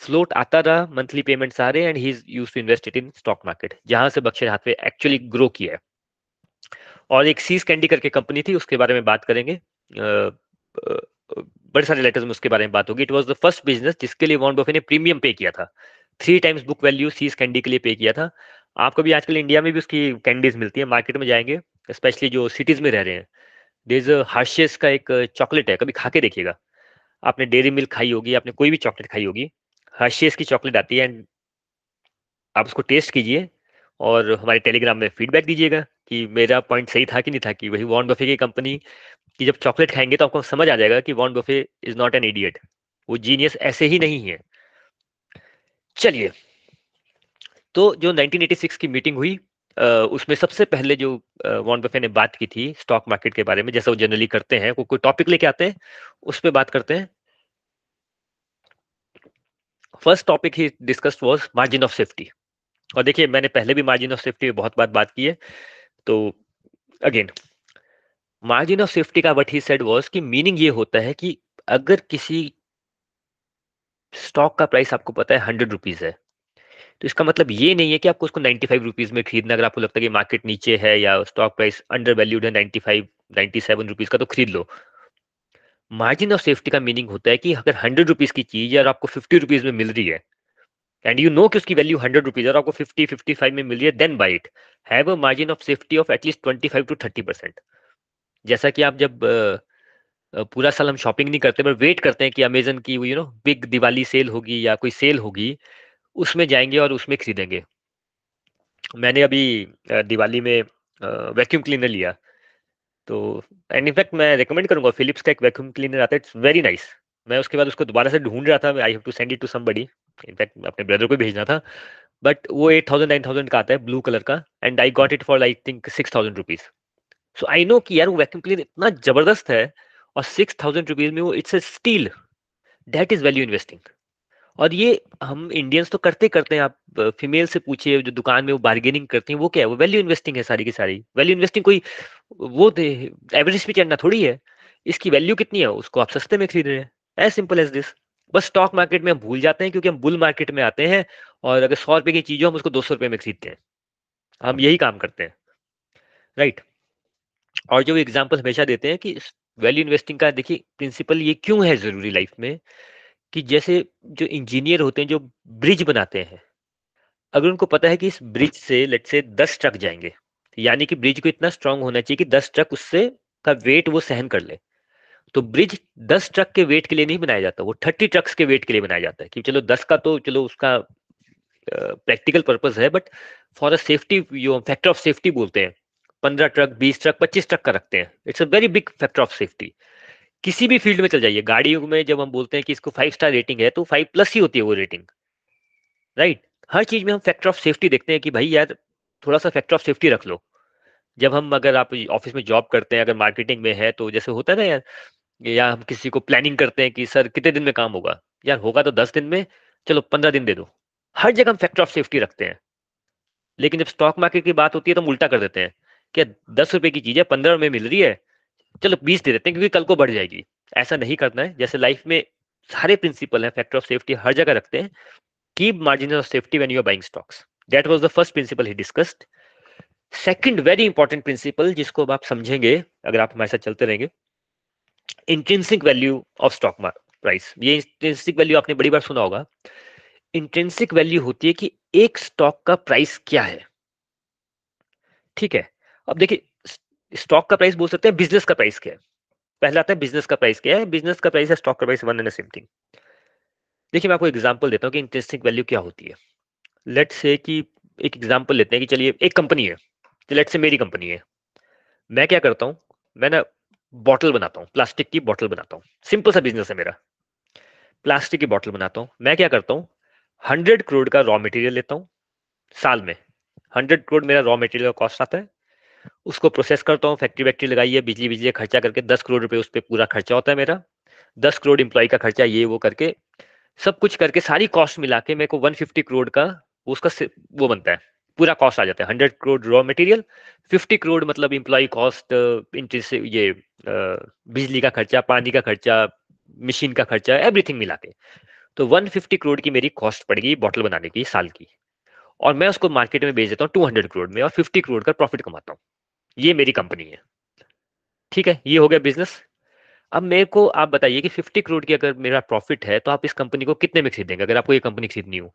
Speaker 1: फ्लोट आता रहा मंथली पेमेंट्स आ रहे and he is use to invest it in stock market जहाँ से बक्शर हाथ पे एक्चुअली ग्रो किया है। और एक सीज कैंडी करके कंपनी थी, उसके बारे में बात करेंगे। बड़े सारे लेटर्स में उसके बारे में बात होगी। It was the first business जिसके लिए वॉन बफे ने प्रीमियम पे किया था। Three times book value See's candy के लिए पे किया था। आपको भी आजकल इंडिया में भी उसकी कैंडीज मिलती है मार्केट में जाएँगे स्पेशली जो सिटीज़ में रह रहे हैं। देज हार्शियस का एक चॉकलेट है, कभी खा के देखिएगा। आपने डेयरी मिल्क खाई होगी, आपने कोई भी चॉकलेट खाई होगी। हार्शियस की चॉकलेट आती है एंड आप उसको टेस्ट कीजिए और हमारे टेलीग्राम में फीडबैक दीजिएगा कि मेरा पॉइंट सही था कि नहीं था कि वही वॉन बफे की कंपनी की जब चॉकलेट खाएँगे तो आपको समझ आ जाएगा कि Warren Buffett is not an idiot वो जीनियस ऐसे ही नहीं है। चलिए तो जो 1986 की मीटिंग हुई उसमें सबसे पहले जो वॉन बफे ने बात की थी स्टॉक मार्केट के बारे में जैसा वो जनरली करते हैं को, कोई टॉपिक लेके आते हैं उस पर बात करते हैं। First topic he discussed was margin of safety और देखिए, मैंने पहले भी मार्जिन ऑफ़ सेफ्टी बहुत बार बात की है। तो अगेन मार्जिन ऑफ़ सेफ्टी का वट ही सेड वाज कि मीनिंग ये होता है कि अगर किसी स्टॉक का प्राइस आपको पता है हंड्रेड रुपीज़ है तो इसका मतलब ये नहीं है कि आपको उसको नाइन्टी फाइव रुपीज़ में खरीदना, अगर आपको लगता है कि मार्केट नीचे है या स्टॉक प्राइस अंडर वैल्यूड है ninety five ninety seven rupees का तो खरीद लो। मार्जिन ऑफ़ सेफ्टी का मीनिंग होता है कि अगर हंड्रेड रुपीज़ की चीज़ और आपको फिफ्टी रुपीज़ में मिल रही है एंड यू नो कि उसकी वैल्यू हंड्रेड रुपीज़ और आपको फिफ्टी फिफ्टी फाइव में मिल रही है then buy it have a margin of safety of at least twenty five to thirty percent जैसा कि आप जब पूरा साल हम शॉपिंग नहीं करते बट वेट करते हैं कि अमेजन की you know big Diwali sale होगी या कोई सेल होगी, उसमें जाएँगे और उसमें खरीदेंगे। मैंने अभी दिवाली में वैक्यूम क्लीनर लिया। तो एंड इनफैक्ट मैं रिकमेंड करूँगा फिलिप्स का एक वैक्यूम क्लीनर आता है इट्स वेरी नाइस मैं उसके बाद उसको दोबारा से ढूंढ रहा था I have to send it to somebody in fact अपने ब्रदर को भेजना था बट वो एट थाउज़ेंड नाइन थाउज़ेंड का आता है ब्लू कलर का and I got it for I think six thousand rupees so I know कि यार वो वैक्यूम क्लीनर इतना ज़बरदस्त है, और सिक्स थाउज़ेंड रुपीज़ में वो it's a steal that is value investing और ये हम इंडियंस तो करते करते हैं, आप फीमेल से पूछिए, जो दुकान में वो बार्गेनिंग करते हैं, वो क्या है? वो वैल्यू इन्वेस्टिंग है सारी की सारी। वैल्यू इन्वेस्टिंग कोई, वो एवरेज पे चढ़ना थोड़ी है। इसकी वैल्यू कितनी है? उसको आप सस्ते में खरीद रहे हैं। एज सिंपल एज दिस बस स्टॉक मार्केट में हम भूल जाते हैं, क्योंकि हम बुल मार्केट में आते हैं और अगर सौ रुपए की चीज़ हो हम उसको दो सौ रुपए में खरीदते हैं। हम यही काम करते हैं। राइट और जो एग्ज़ाम्पल हमेशा देते हैं कि वैल्यू इन्वेस्टिंग का, देखिए प्रिंसिपल ये क्यों है ज़रूरी लाइफ में? कि जैसे जो इंजीनियर होते हैं, जो ब्रिज बनाते हैं, अगर उनको पता है कि इस ब्रिज से लेट से दस ट्रक जाएँगे, यानी कि ब्रिज को इतना स्ट्रांग होना चाहिए कि दस ट्रक उससे का वेट वो सहन कर ले तो ब्रिज दस ट्रक के वेट के लिए नहीं बनाया जाता, वो थर्टी ट्रक्स के वेट के लिए बनाया जाता है कि चलो दस का तो चलो उसका प्रैक्टिकल पर्पज है but for a safety factor of safety बोलते हैं, पंद्रह ट्रक बीस ट्रक पच्चीस ट्रक का रखते हैं it's a very big factor of safety किसी भी फ़ील्ड में चल जाइए। गाड़ियों में जब हम बोलते हैं कि इसको फाइव स्टार रेटिंग है तो फाइव प्लस ही होती है वो रेटिंग राइट हर चीज़ में हम फैक्टर ऑफ़ सेफ्टी देखते हैं कि भाई यार, थोड़ा सा फैक्टर ऑफ़ सेफ्टी रख लो। जब हम अगर आप ऑफ़िस में जॉब करते हैं, अगर मार्केटिंग में है तो जैसे होता है ना यार, या हम किसी को प्लानिंग करते हैं कि, सर, कितने दिन में काम होगा? यार, होगा तो दस दिन में, चलो पंद्रह दिन दे दो। हर जगह हम फैक्टर ऑफ़ सेफ्टी रखते हैं। लेकिन जब स्टॉक मार्केट की बात होती है तो हम उल्टा कर देते हैं कि दस रुपए की चीज़ है, पंद्रह में मिल रही है चलो बीस दे देते हैं, क्योंकि कल को बढ़ जाएगी। ऐसा नहीं करना है। जैसे लाइफ में सारे प्रिंसिपल है फैक्टर ऑफ़ सेफ्टी हर जगह रखते हैं। Keep margin of safety when you are buying stocks that was the first principle he discussed second very important principle जिसको अब आप समझेंगे, अगर आप हमारे साथ चलते रहेंगे intrinsic value of stock price ये इंट्रेंसिक वैल्यू आपने बड़ी बार सुना होगा। इंट्रेंसिक वैल्यू होती है कि एक स्टॉक का प्राइस क्या है। ठीक है? अब देखिए स्टॉक का प्राइस बोल सकते हैं बिज़नेस का प्राइस क्या है। पहला आता है बिज़नेस का प्राइस क्या है बिज़नेस का प्राइस है स्टॉक का price one and same thing देखिए, मैं आपको एग्जांपल देता हूँ कि इंटरेस्टिंग वैल्यू क्या होती है। लेट से कि एक एग्जांपल लेते हैं कि चलिए, एक कंपनी है लेट से मेरी कंपनी है। मैं क्या करता हूँ, मैं ना बॉटल बनाता हूँ प्लास्टिक की बॉटल बनाता हूँ। सिंपल सा बिज़नेस है मेरा। प्लास्टिक की बॉटल बनाता हूँ। मैं क्या करता हूँ हंड्रेड करोड़ का रॉ मटेरियल लेता हूँ, साल में। हंड्रेड करोड़ मेरा रॉ मटेरियल का कॉस्ट आता है उसको प्रोसेस करता हूँ फैक्ट्री वैक्ट्री लगाई है, बिजली बिजली खर्चा करके दस करोड़ रुपए उस पर पूरा खर्चा होता है मेरा। दस करोड़ इंप्लॉय का खर्चा, ये, वो करके, सब कुछ करके सारी कॉस्ट मिला के मेरे को वन फिफ्टी करोड़ का उसका वो बनता है। पूरा कॉस्ट आ जाता है hundred crore raw material fifty crore मतलब इंप्लॉय कॉस्ट इंटरेस्ट ये बिजली का खर्चा, पानी का खर्चा मशीन का खर्चा एवरीथिंग मिला के। तो वन फिफ्टी करोड़ की मेरी कॉस्ट पड़ेगी बॉटल बनाने की साल की। और मैं उसको मार्केट में बेच देता हूँ टू हंड्रेड करोड़ में और फिफ्टी करोड़ का प्रॉफिट कमाता हूँ। ये मेरी कंपनी है। ठीक है, ये हो गया बिज़नेस अब मेरे को आप बताइए कि 50 करोड़ की अगर मेरा प्रॉफिट है तो आप इस कंपनी को कितने में खरीदेंगे अगर आपको ये कंपनी खरीदनी हो?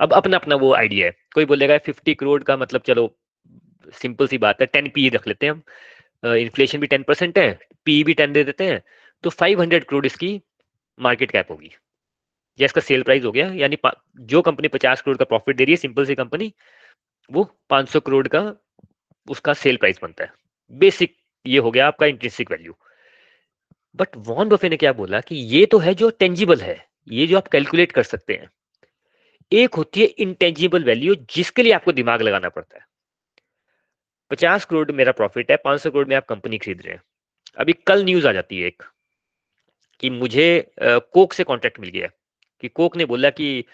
Speaker 1: अब अपना अपना वो आइडिया है। कोई बोलेगा 50 करोड़ का मतलब चलो सिंपल सी बात है टेन पी रख लेते हैं हम। इन्फ्लेशन भी टेन परसेंट है पी भी टेन दे देते हैं तो फाइव हंड्रेड करोड़ इसकी मार्केट कैप होगी। या इसका सेल प्राइस हो गया, यानी जो कंपनी पचास करोड़ का प्रॉफिट दे रही है सिंपल सी कंपनी वो पाँच सौ करोड़ का उसका सेल प्राइस बनता है। बेसिक ये हो गया आपका intrinsic value but Warren Buffett ने क्या बोला कि ये तो है जो टेंजिबल है, ये जो आप कैलकुलेट कर सकते हैं। एक होती है इंटेंजिबल वैल्यू जिसके लिए आपको दिमाग लगाना पड़ता है। पचास करोड़ मेरा प्रॉफिट है, पाँच सौ करोड़ में आप कंपनी खरीद रहे हैं। अभी कल न्यूज़ आ जाती है एक कि मुझे कोक से कॉन्ट्रैक्ट मिल गया कि कोक ने बोला कि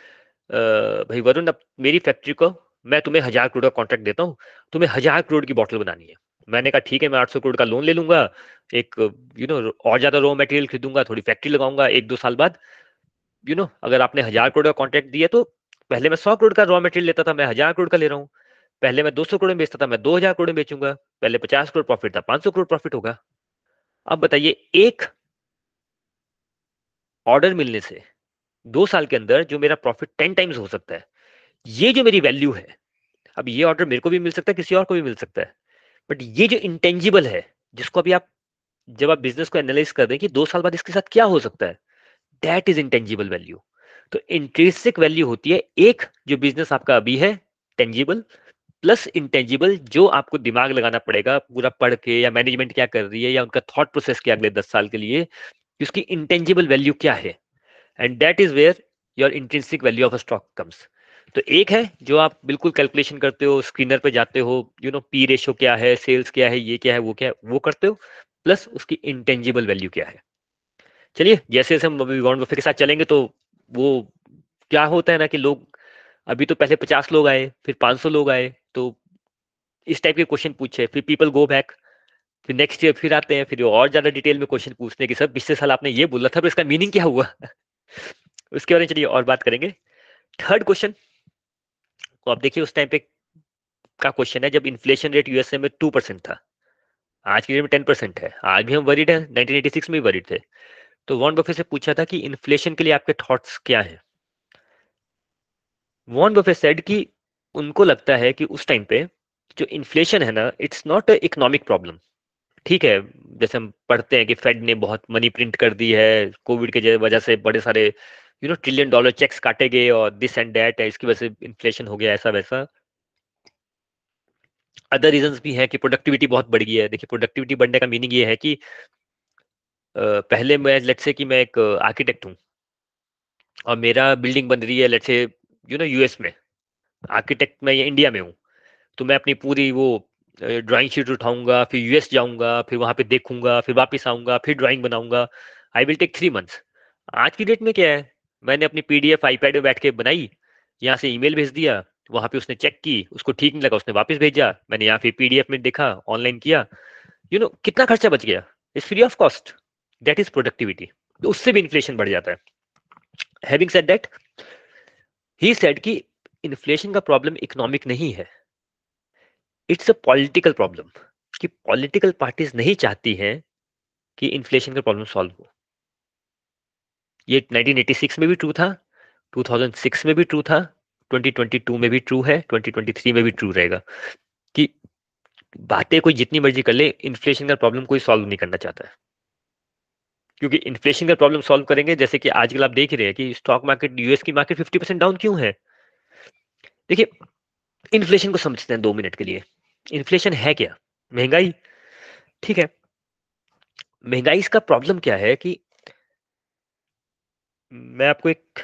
Speaker 1: भाई वरुण, अब मेरी फैक्ट्री को मैं तुम्हें हज़ार करोड़ का कॉन्ट्रैक्ट देता हूँ, तुम्हें हज़ार करोड़ की बॉटल बनानी है। मैंने कहा, ठीक है, मैं आठ सौ करोड़ का लोन ले लूँगा, एक यू नो और ज़्यादा रॉ मटेरियल खरीदूँगा, थोड़ी फैक्ट्री लगाऊँगा, एक दो साल बाद यू नो अगर आपने हज़ार करोड़ का कॉन्ट्रैक्ट दिया तो पहले मैं सौ करोड़ का रॉ मटेरियल लेता था, मैं हज़ार करोड़ का ले रहा हूँ। पहले मैं दो सौ करोड़ में बेचता था, मैं दो हज़ार करोड़ में बेचूँगा, पहले पचास करोड़ प्रॉफिट था, पाँच सौ करोड़ प्रॉफिट होगा। अब बताइए, एक ऑर्डर मिलने से दो साल के अंदर जो मेरा प्रॉफिट टेन टाइम्स हो सकता है, ये जो मेरी वैल्यू है, अब ये ऑर्डर मेरे को भी मिल सकता है, किसी और को भी मिल सकता है बट ये जो इंटेंजिबल है, जिसको अभी आप जब आप बिज़नेस को एनालाइज कर दें कि दो साल बाद इसके साथ क्या हो सकता है दैट इज़ इंटेंजिबल वैल्यू तो इंट्रेसिक वैल्यू होती है एक, जो बिज़नेस आपका अभी है टेंजिबल प्लस इंटेंजिबल जो आपको दिमाग लगाना पड़ेगा, पूरा पढ़ के या मैनेजमेंट क्या कर रही है, या उनका थॉट प्रोसेस क्या अगले दस साल के लिए उसकी इंटेंजिबल वैल्यू क्या है। And that is where your intrinsic value of a stock comes तो एक है जो आप बिल्कुल कैलकुलेशन करते हो स्क्रीनर पे जाते हो यू नो पी रेशो क्या है सेल्स क्या है, ये क्या है, वो क्या है, वो करते हो प्लस उसकी इंटेंजिबल वैल्यू क्या है। चलिए, जैसे जैसे हम गॉन्ड बफे के साथ चलेंगे तो वो क्या होता है ना कि लोग, अभी तो पहले पचास लोग आए, फिर पाँच सौ लोग आए तो इस टाइप के क्वेश्चन पूछे, फिर पीपल गो बैक फिर नेक्स्ट ईयर फिर आते हैं, फिर और ज़्यादा डिटेल में क्वेश्चन पूछते हैं कि, सर, पिछले साल आपने ये बोला था, पर इसका मीनिंग क्या हुआ? उसके बारे में चलिए और बात करेंगे। थर्ड क्वेश्चन तो आप देखिए उस टाइम पे का क्वेश्चन है जब इन्फ्लेशन रेट यूएसए में टू परसेंट था। आज की डेट में टेन परसेंट है। आज भी हम वरीड है 1986 में भी वरीड थे। तो वॉन बफे से पूछा था कि इन्फ्लेशन के लिए आपके थॉट्स क्या हैं? वॉन बफे सेड कि उनको लगता है कि उस टाइम पे जो इन्फ्लेशन है ना it's not a economic problem ठीक है, जैसे हम पढ़ते हैं कि फेड ने बहुत मनी प्रिंट कर दी है कोविड के वजह से बड़े सारे you know trillion dollar cheques काटे गए और दिस एंड दैट है, इसकी वजह से इन्फ्लेशन हो गया, ऐसा वैसा। अदर रीजन भी हैं कि प्रोडक्टिविटी बहुत बढ़ गई है। देखिए प्रोडक्टिविटी बढ़ने का मीनिंग ये है कि पहले मैं लेट्स से कि मैं एक आर्किटेक्ट हूँ और मेरा बिल्डिंग बन रही है let's say you know US में। आर्किटेक्ट मैं ये इंडिया में हूँ। तो मैं अपनी पूरी वो ड्राइंग शीट उठाऊँगा, फिर यूएस जाऊँगा, फिर वहाँ पे देखूँगा, फिर वापस आऊँगा, फिर ड्राइंग बनाऊँगा। I will take three months आज की डेट में क्या है? मैंने अपनी पीडीएफ आईपैड में बैठ के बनाई, यहाँ से ईमेल भेज दिया, वहाँ पे उसने चेक की, उसको ठीक नहीं लगा, उसने वापस भेजा। मैंने यहाँ पे पीडीएफ में देखा ऑनलाइन किया। यू नो कितना खर्चा बच गया? Is free of cost that is productivity उससे भी इन्फ्लेशन बढ़ जाता है। Having said that he said कि इन्फ्लेशन का प्रॉब्लम इकोनॉमिक नहीं है। इट्स अ पॉलिटिकल प्रॉब्लम कि पॉलिटिकल पार्टीज़ नहीं चाहती हैं कि इन्फ्लेशन का प्रॉब्लम सॉल्व हो। ये 1986 में भी ट्रू था 2006 में भी ट्रू था 2022 में भी ट्रू है 2023 में भी ट्रू रहेगा। कि बातें कोई जितनी मर्ज़ी कर ले, इन्फ्लेशन का प्रॉब्लम कोई सॉल्व नहीं करना चाहता है। क्योंकि इन्फ्लेशन का प्रॉब्लम सॉल्व करेंगे, जैसे कि आजकल आप देख ही रहे हैं कि स्टॉक मार्केट यूएस की मार्केट 50 परसेंट डाउन क्यों है? देखिए, इन्फ्लेशन को समझते हैं दो मिनट के लिए। इन्फ्लेशन है क्या? महँगाई? ठीक है। महँगाई इसका प्रॉब्लम क्या है कि मैं आपको एक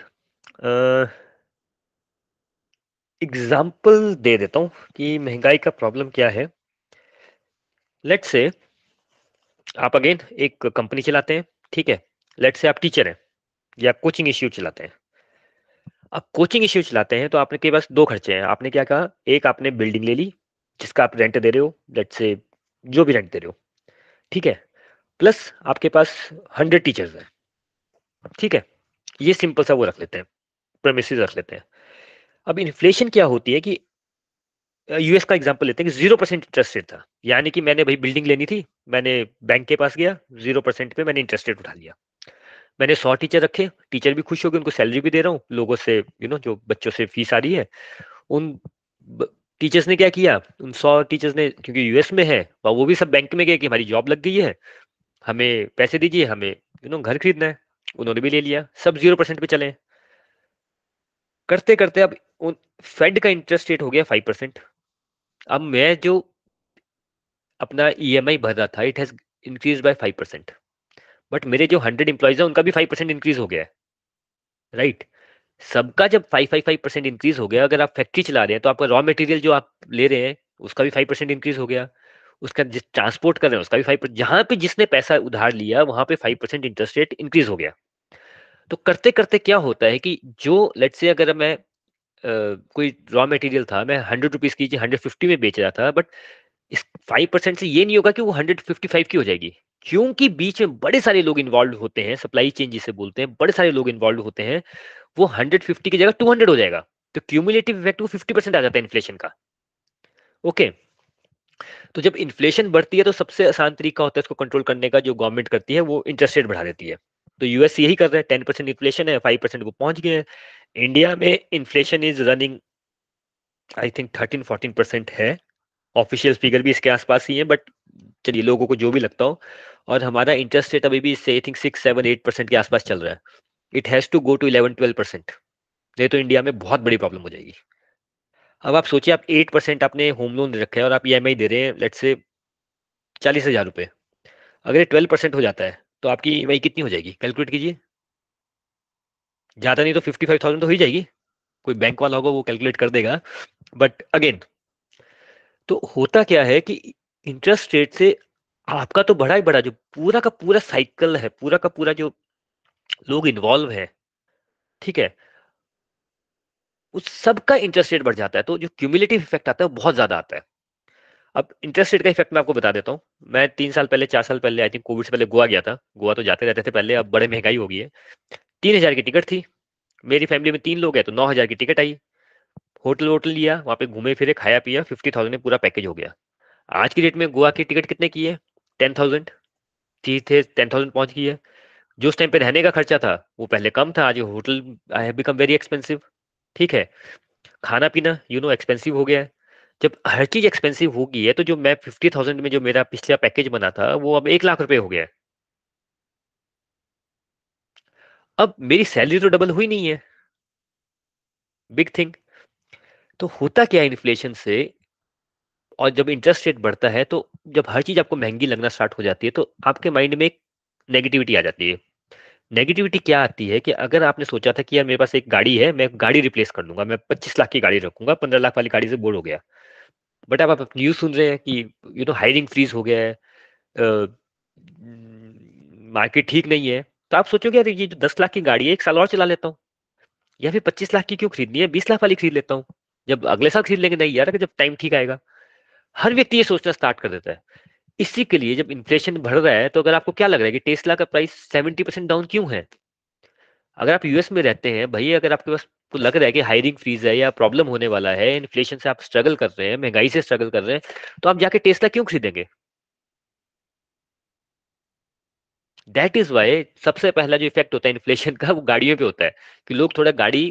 Speaker 1: एग्ज़ाम्पल दे देता हूँ कि महँगाई का प्रॉब्लम क्या है। लेट से आप अगेन एक कंपनी चलाते हैं, ठीक है? लेट से आप टीचर हैं या कोचिंग इश्यू चलाते हैं। आप कोचिंग इश्यू चलाते हैं तो आपने के पास दो खर्चे हैं। आपने क्या कहा? एक आपने बिल्डिंग ले ली जिसका आप रेंट दे रहे हो लेट्स से जो भी रेंट दे रहे हो, ठीक है? प्लस आपके पास हंड्रेड टीचर्स हैं, ठीक है? ये सिंपल सा वो रख लेते हैं प्रेमिसेस रख लेते हैं। अब इन्फ्लेशन क्या होती है कि यूएस का एग्जांपल लेते हैं कि ज़ीरो परसेंट इंटरेस्ट रेट था, यानी कि मैंने भाई बिल्डिंग लेनी थी, मैंने बैंक के पास गया ज़ीरो परसेंट पे मैंने इंटरेस्ट रेट उठा लिया। मैंने सौ टीचर रखे टीचर भी खुश हो गए, उनको सैलरी भी दे रहा हूँ, लोगों से यू नो जो बच्चों से फ़ीस आ रही है, उन टीचर्स ने क्या किया? उन सौ टीचर्स ने, क्योंकि यूएस में है वो भी सब बैंक में गए कि हमारी जॉब लग गई है, हमें पैसे दीजिए, हमें यू नो घर खरीदना है। उन्होंने भी ले लिया, सब ज़ीरो परसेंट पे चले। करते करते अब उन फेड का इंटरेस्ट रेट हो गया फाइव परसेंट अब मैं जो अपना ई e भर रहा था it has increase by five percent but मेरे जो हंड्रेड इंप्लॉइज है, उनका भी फाइव परसेंट इंक्रीज हो गया है। Right right? सबका जब five five five percent increase हो गया अगर आप फैक्ट्री चला रहे हैं तो आपका रॉ मटेरियल जो आप ले रहे हैं उसका भी फाइव परसेंट इंक्रीज हो गया। उसका जिस ट्रांसपोर्ट कर रहे हैं उसका भी फाइव परसेंट जहाँ पे जिसने पैसा उधार लिया वहाँ पे five percent interest rate increase हो गया। तो करते करते क्या होता है कि जो लेट से अगर मैं Uh, कोई रॉ मटेरियल था मैं हंड्रेड रुपीज़ की हंड्रेड फिफ्टी में बेच रहा था बट इस फाइव परसेंट से ये नहीं होगा कि वो हंड्रेड फिफ्टी फाइव की हो जाएगी। क्योंकि बीच में बड़े सारे लोग इन्वॉल्व होते हैं सप्लाई चेन जिसे बोलते हैं बड़े सारे लोग इन्वॉल्व होते हैं वो हंड्रेड फिफ्टी की जगह टू हंड्रेड हो जाएगा। तो क्यूमुलेटिव इफ़ेक्ट वो फिफ्टी परसेंट आ जाता है इन्फ्लेशन का। ओके तो जब इन्फ्लेशन बढ़ती है तो सबसे आसान तरीका होता है इसको कंट्रोल करने का, जो गवर्नमेंट करती है, वो इंटरेस्ट रेट बढ़ा देती है। तो यूएस यही कर रहे हैं टेन परसेंट इन्फ्लेशन है फाइव परसेंट वो पहुँच गए हैं। इंडिया में inflation is running I think thirteen fourteen percent है। ऑफिशियल फिगर भी इसके आसपास ही है बट चलिए, लोगों को जो भी लगता हो। और हमारा इंटरेस्ट रेट अभी भी इससे I think six seven eight percent के आसपास चल रहा है। It has to go to eleven twelve percent नहीं तो इंडिया में बहुत बड़ी प्रॉब्लम हो जाएगी। अब आप सोचिए, आप एट परसेंट आपने होम लोन दे रखे हैं और आप ई e दे रहे हैं लेट से चालीस हज़ार रुपये अगर ये ट्वेल्व परसेंट हो जाता है तो आपकी ई कितनी हो जाएगी? कैलकुलेट कीजिए। ज़्यादा नहीं तो फिफ्टी फाइव थाउज़ेंड तो ही जाएगी। कोई बैंक वाला होगा, वो कैलकुलेट कर देगा। बट अगेन तो होता क्या है कि इंटरेस्ट रेट से आपका तो बड़ा ही बड़ा जो पूरा का पूरा साइकिल है, पूरा का पूरा जो लोग इन्वॉल्व है, ठीक है? उस सबका इंटरेस्ट रेट बढ़ जाता है तो जो क्यूमुलेटिव इफ़ेक्ट आता है, वो बहुत ज़्यादा आता है। अब इंटरेस्ट रेट का इफ़ेक्ट मैं आपको बता देता हूँ। मैं तीन साल पहले, चार साल पहले आई थिंक कोविड से पहले गोवा गया था। गोवा तो जाते रहते थे पहले, अब बड़े महँगाई हो गई है।
Speaker 2: तीन हज़ार की टिकट थी। मेरी फैमिली में तीन लोग हैं तो नौ हज़ार की टिकट आई। होटल वोटल लिया, वहाँ पे घूमे फिरे, खाया पिया फिफ्टी थाउज़ेंड में पूरा पैकेज हो गया। आज की डेट में गोवा की टिकट कितने की है? टेन थाउज़ेंड थी थे टेन थाउज़ेंड पहुँच गई है। जो उस टाइम पे रहने का खर्चा था, वो पहले कम था, आज hotel I have become very expensive ठीक है खाना पीना यू नो एक्सपेंसिव हो गया है। जब हर चीज़ एक्सपेंसिव होगी है तो जो मैं फिफ्टी थाउज़ेंड में जो मेरा पिछला पैकेज बना था, वो अब एक लाख रुपए हो गया है। अब मेरी सैलरी तो डबल हुई नहीं है। बिग थिंग तो होता क्या है इन्फ्लेशन से? और जब इंटरेस्ट रेट बढ़ता है तो जब हर चीज़ आपको महँगी लगना स्टार्ट हो जाती है तो आपके माइंड में एक नेगेटिविटी आ जाती है। नेगेटिविटी क्या आती है कि अगर आपने सोचा था कि यार मेरे पास एक गाड़ी है, मैं गाड़ी रिप्लेस कर लूँगा, मैं पच्चीस लाख की गाड़ी रखूँगा, पंद्रह लाख वाली गाड़ी से बोर हो गया। बट अब आप न्यूज़ सुन रहे हैं कि यू नो हायरिंग फ्रीज हो गया है मार्केट ठीक नहीं है तो आप सोचोगे यार ये जो दस लाख की गाड़ी है, एक साल और चला लेता हूँ। या फिर पच्चीस लाख की क्यों खरीदनी है? बीस लाख वाली खरीद लेता हूँ। जब अगले साल खरीद लेंगे, नहीं यार जब टाइम ठीक आएगा। हर व्यक्ति ये सोचना स्टार्ट कर देता है। इसी के लिए जब इन्फ्लेशन बढ़ रहा है तो अगर आपको क्या लग रहा है कि टेस्ला का प्राइस सेवेंटी परसेंट डाउन क्यों है? अगर आप यूएस में रहते हैं भाई अगर आपके पास को लग रहा है कि हायरिंग फ्रीज है या प्रॉब्लम होने वाला है इन्फ्लेशन से आप स्ट्रगल कर रहे हैं, महँगाई से स्ट्रगल कर रहे हैं तो आप जाके टेस्ला क्यों खरीदेंगे? दैट इज़ वाई सबसे पहला जो इफ़ेक्ट होता है इन्फ्लेशन का, वो गाड़ियों पे होता है, कि लोग थोड़ा गाड़ी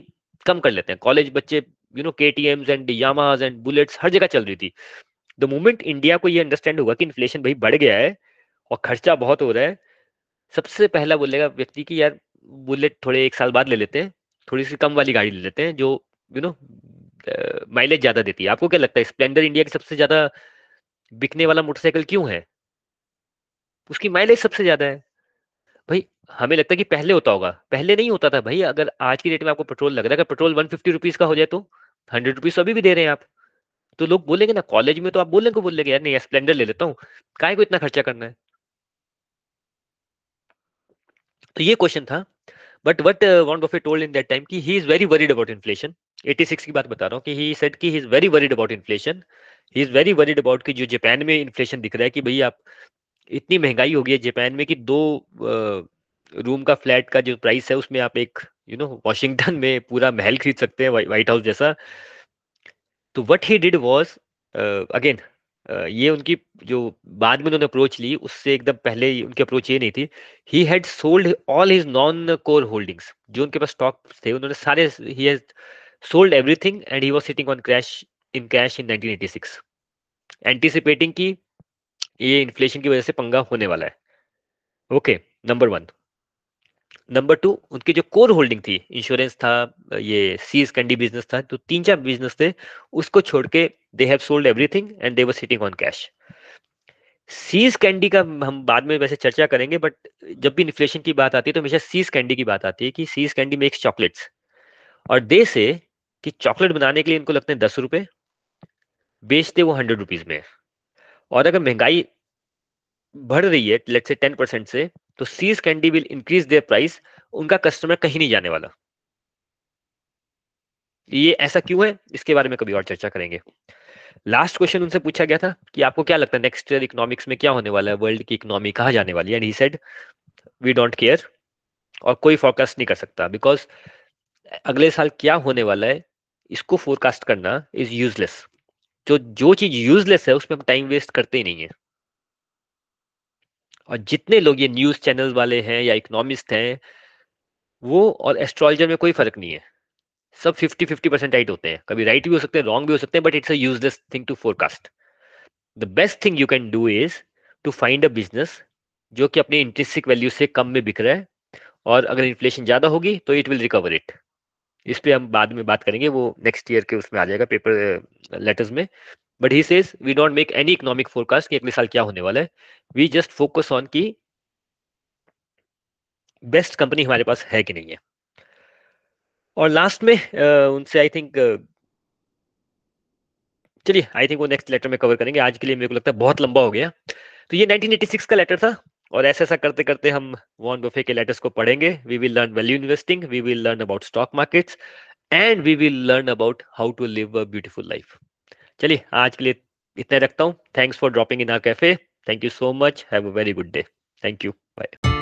Speaker 2: कम कर लेते हैं। कॉलेज बच्चे you know K T Ms and Yamahas and Bullets हर जगह चल रही थी। द मोमेंट इंडिया को ये अंडरस्टैंड होगा कि इन्फ्लेशन भाई बढ़ गया है और खर्चा बहुत हो रहा है, सबसे पहला बोलेगा व्यक्ति की यार बुलेट थोड़े एक साल बाद ले लेते हैं, थोड़ी सी कम वाली गाड़ी ले लेते हैं जो यू नो माइलेज ज़्यादा देती है। आपको क्या लगता है स्प्लेंडर इंडिया की सबसे ज़्यादा बिकने वाला मोटरसाइकिल क्यों है? उसकी माइलेज सबसे ज़्यादा है। भाई, हमें लगता है कि पहले होता होगा, पहले नहीं होता था। भाई, अगर आज की डेट में आपको पेट्रोल लग रहा है, अगर पेट्रोल वन फिफ्टी रुपीज़ का हो जाए तो हंड्रेड रुपीज़ अभी भी दे रहे हैं आप। तो लोग बोलेंगे ना, कॉलेज में तो आप बोलेंगे बोलेंगे, यार नहीं स्प्लेंडर ले लेता हूँ, काय को इतना खर्चा करना है? तो ये क्वेश्चन था but what want Buffett told in that time कि he is very worried about inflation 86 की बात बता रहा हूँ कि ही सेड कि he is very worried about inflation he is very worried about कि जो जापान में इन्फ्लेशन दिख रहा है कि भाई आप, इतनी महँगाई हो गई है जापान में कि दो रूम का फ्लैट का जो प्राइस है उसमें आप एक यू नो वॉशिंगटन में पूरा महल खरीद सकते हैं व्हाइट हाउस जैसा। तो what he did was again ये उनकी जो बाद में उन्होंने अप्रोच ली, उससे एकदम पहले उनकी अप्रोच ये नहीं थी। He had sold all his non core holdings जो उनके पास स्टॉक थे, उन्होंने सारे he has sold everything and he was sitting on cash in cash in 1986 anticipating की ये इन्फ्लेशन की वजह से पंगा होने वाला है। Okay number one number two उनकी जो कोर होल्डिंग थी इंश्योरेंस था, ये सीज कैंडी बिज़नेस था तो तीन चार बिज़नेस थे, उसको छोड़ के they have sold everything and they were sitting on cash See's Candy का हम बाद में वैसे चर्चा करेंगे बट जब भी इन्फ्लेशन की बात आती है तो हमेशा सीज कैंडी की बात आती है कि सीज कैंडी मेक्स चॉकलेट्स और दे से कि चॉकलेट बनाने के लिए इनको लगते हैं दस रुपए, बेचते वो हंड्रेड रुपीज़ में। और अगर महँगाई बढ़ रही है लेट से टेन परसेंट से तो See's Candy will increase their price उनका कस्टमर कहीं नहीं जाने वाला। ये ऐसा क्यों है? इसके बारे में कभी और चर्चा करेंगे। लास्ट क्वेश्चन उनसे पूछा गया था कि आपको क्या लगता है नेक्स्ट ईयर इकोनॉमिक्स में क्या होने वाला है? वर्ल्ड की इकोनॉमी कहा जाने वाली है? And he said we don't care और कोई फोरकास्ट नहीं कर सकता बिकॉज़ अगले साल क्या होने वाला है, इसको फोरकास्ट करना इज़ यूजलेस जो जो चीज़ यूजलेस है, उसमें हम टाइम वेस्ट करते ही नहीं है। और जितने लोग ये न्यूज़ चैनल वाले हैं या इकोनॉमिस्ट हैं, वो और एस्ट्रोलॉजर में कोई फ़र्क नहीं है। सब 50 50 परसेंट राइट होते हैं। कभी राइट भी हो सकते हैं रॉन्ग भी हो सकते हैं but it's a useless thing to forecast the best thing you can do is to find a business जो कि अपने इंटरेस्टिक वैल्यू से कम में बिक रहा है और अगर इन्फ्लेशन ज़्यादा होगी तो इट विल रिकवर इट इस पर हम बाद में बात करेंगे, वो नेक्स्ट ईयर के उसमें आ जाएगा पेपर लेटर्स में। But he says we don't make any economic forecast कि अगले साल क्या होने वाला है। वी जस्ट फोकस ऑन की बेस्ट कंपनी हमारे पास है कि नहीं है. और लास्ट में uh, उनसे आई थिंक uh, चलिए आई थिंक वो नेक्स्ट लेटर में कवर करेंगे। आज के लिए मेरे को लगता है बहुत लंबा हो गया। तो ये 1986 का लेटर था और ऐसा ऐसा करते करते हम वॉन बफे के लेटर्स को पढ़ेंगे। We will learn value investing we will learn about stock markets and we will learn about how to live a beautiful life चलिए, आज के लिए इतना रखता हूँ। Thanks for dropping in our cafe thank you so much have a very good day thank you bye